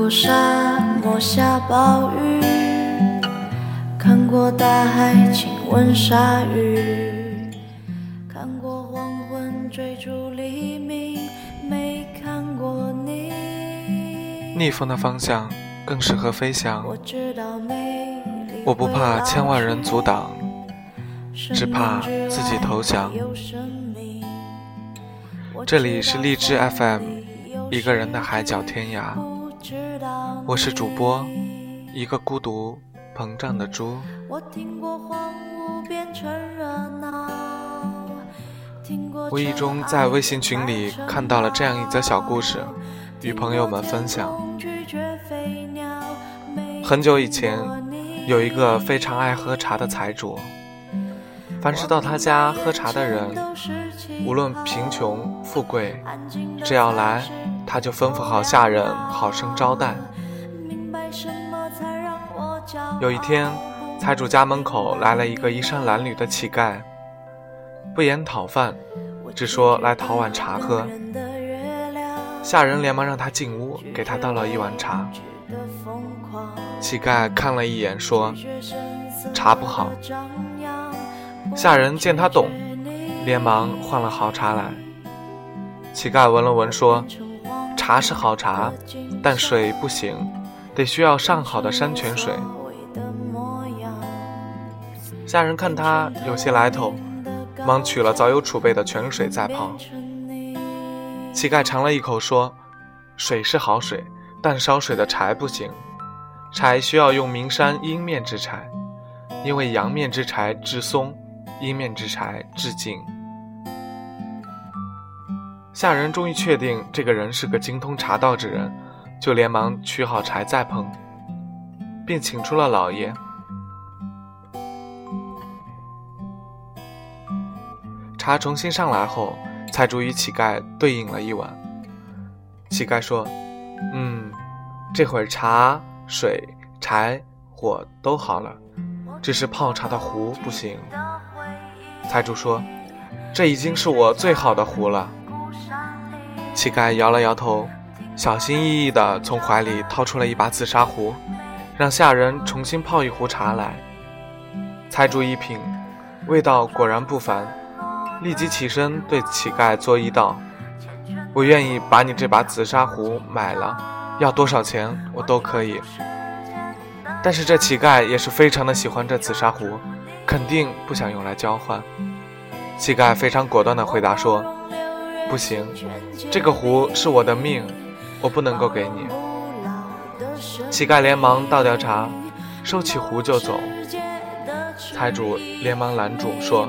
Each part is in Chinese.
过沙漠下暴雨，看过大海亲吻鲨鱼，看过黄昏追逐黎明，没看过你。逆风的方向更适合飞翔。我知道美丽我不怕千万人阻挡，只只怕自己投降。这里是荔枝 FM，一个人的海角天涯。我是主播，一个孤独膨胀的猪。我听过荒芜变成热闹，无意中在微信群里看到了这样一则小故事，与朋友们分享。很久以前，有一个非常爱喝茶的财主，凡是到他家喝茶的人，无论贫穷富贵，只要来，他就吩咐好下人好生招待。有一天，财主家门口来了一个衣衫褴褛的乞丐，不言讨饭，只说来讨碗茶喝。下人连忙让他进屋，给他倒了一碗茶。乞丐看了一眼，说：“茶不好。”下人见他懂，连忙换了好茶来。乞丐闻了闻，说：“茶是好茶，但水不行，得需要上好的山泉水。”下人看他有些来头，忙取了早有储备的泉水在泡。乞丐尝了一口，说：“水是好水，但烧水的柴不行。柴需要用名山阴面之柴，因为阳面之柴至松，阴面之柴至静。”下人终于确定这个人是个精通茶道之人，就连忙取好柴再烹，并请出了老爷。茶重新上来后，财主与乞丐对饮了一碗。乞丐说：“嗯，这会儿茶、水、柴、火都好了，只是泡茶的壶不行。”财主说：“这已经是我最好的壶了。”乞丐摇了摇头，小心翼翼地从怀里掏出了一把紫砂壶，让下人重新泡一壶茶来。财主一品，味道果然不凡。立即起身对乞丐作揖道：“我愿意把你这把紫砂壶买了，要多少钱我都可以。”但是这乞丐也是非常的喜欢这紫砂壶，肯定不想用来交换。乞丐非常果断地回答说：“不行，这个壶是我的命，我不能够给你。”乞丐连忙倒掉茶，收起壶就走。财主连忙拦住说：“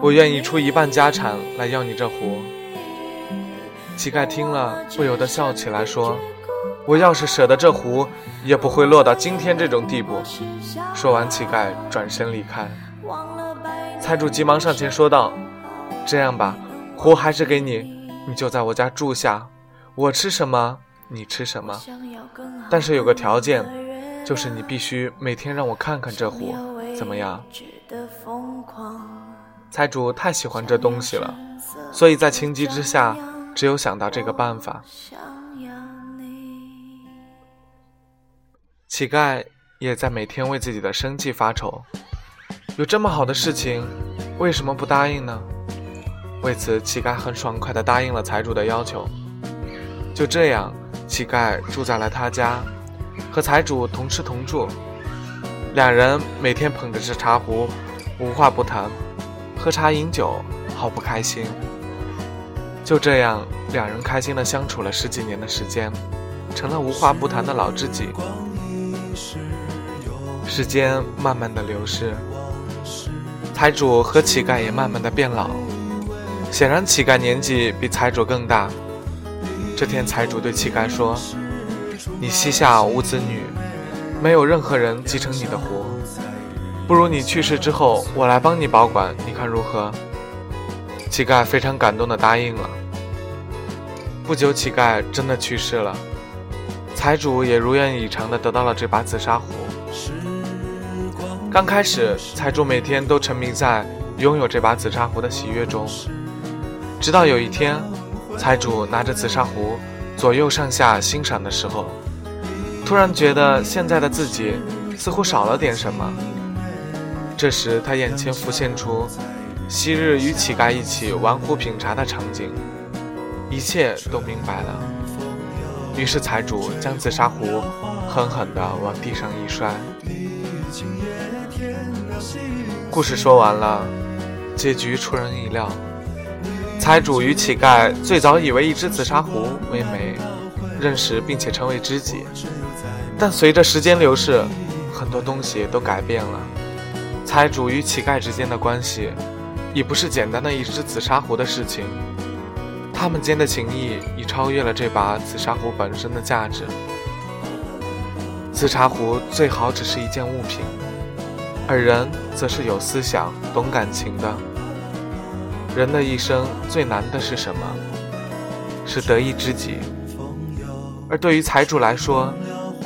我愿意出一半家产来要你这壶。”乞丐听了不由得笑起来，说：“我要是舍得这壶，也不会落到今天这种地步。”说完，乞丐转身离开。财主急忙上前说道：“这样吧，壶还是给你，你就在我家住下，我吃什么你吃什么，但是有个条件，就是你必须每天让我看看这壶，怎么样？”财主太喜欢这东西了，所以在情急之下，只有想到这个办法。乞丐也在每天为自己的生计发愁，有这么好的事情，为什么不答应呢？为此，乞丐很爽快地答应了财主的要求。就这样，乞丐住在了他家，和财主同吃同住，两人每天捧着这茶壶，无话不谈。喝茶饮酒，好不开心。就这样，两人开心的相处了十几年的时间，成了无话不谈的老知己。时间慢慢的流逝，财主和乞丐也慢慢的变老。显然，乞丐年纪比财主更大。这天，财主对乞丐说：“你膝下无子女，没有任何人继承你的壶。”不如你去世之后，我来帮你保管，你看如何？乞丐非常感动的答应了。不久，乞丐真的去世了，财主也如愿以偿的得到了这把紫砂壶。刚开始，财主每天都沉迷在拥有这把紫砂壶的喜悦中，直到有一天，财主拿着紫砂壶左右上下欣赏的时候，突然觉得现在的自己似乎少了点什么。这时，他眼前浮现出昔日与乞丐一起玩壶品茶的场景，一切都明白了。于是，财主将紫砂壶狠狠地往地上一摔。故事说完了，结局出人意料。财主与乞丐最早以为一只紫砂壶为媒，认识并且成为知己，但随着时间流逝，很多东西都改变了。财主与乞丐之间的关系，已不是简单的一只紫砂壶的事情，他们间的情谊已超越了这把紫砂壶本身的价值。紫砂壶最好只是一件物品，而人则是有思想、懂感情的。人的一生最难的是什么？是得一知己。而对于财主来说，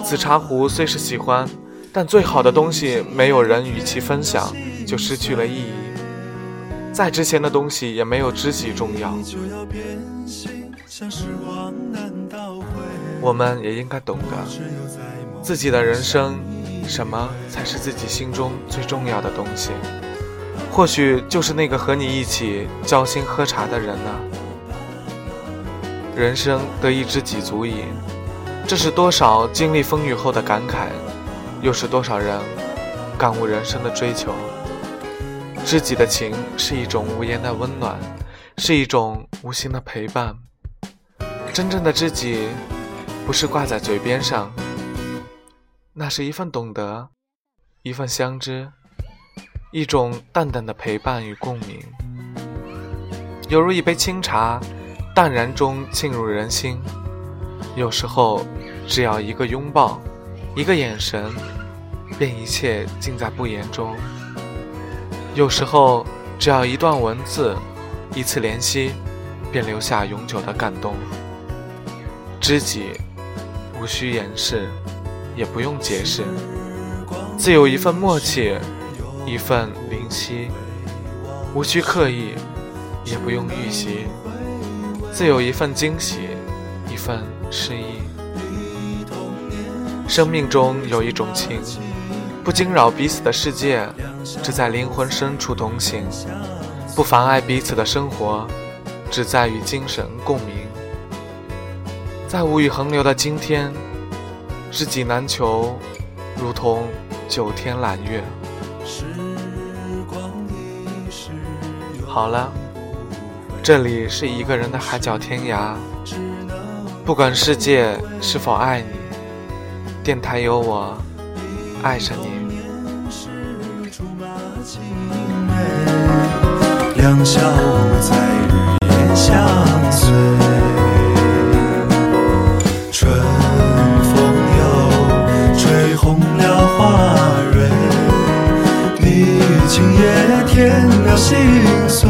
紫砂壶虽是喜欢。但最好的东西，没有人与其分享，就失去了意义。再值钱的东西，也没有知己重要。我们也应该懂得，自己的人生，什么才是自己心中最重要的东西？或许就是那个和你一起交心喝茶的人呢。人生得一知己足矣，这是多少经历风雨后的感慨。又是多少人感悟人生的追求？知己的情是一种无言的温暖，是一种无形的陪伴。真正的知己，不是挂在嘴边上，那是一份懂得，一份相知，一种淡淡的陪伴与共鸣，犹如一杯清茶，淡然中沁入人心。有时候，只要一个拥抱。一个眼神，便一切尽在不言中。有时候，只要一段文字，一次怜惜，便留下永久的感动。知己，无需掩饰，也不用解释，自有一份默契，一份灵犀，无需刻意，也不用预习，自有一份惊喜，一份诗意。生命中有一种情，不惊扰彼此的世界，只在灵魂深处同行；不妨碍彼此的生活，只在与精神共鸣。在物欲横流的今天，知己难求，如同九天揽月。好了，这里是一个人的海角天涯，不管世界是否爱你。电台有我，爱着你。两小无猜日夜相随，心碎，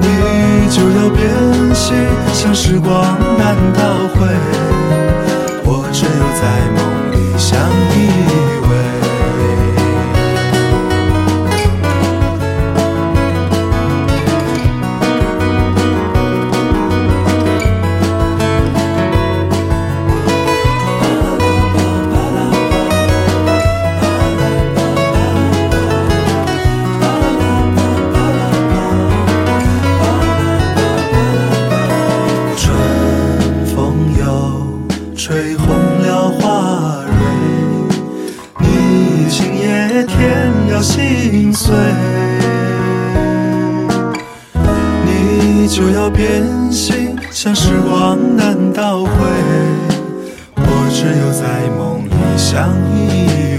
你就要变心，像时光难倒回。就要变心，像时光难倒回，我只有在梦里相依。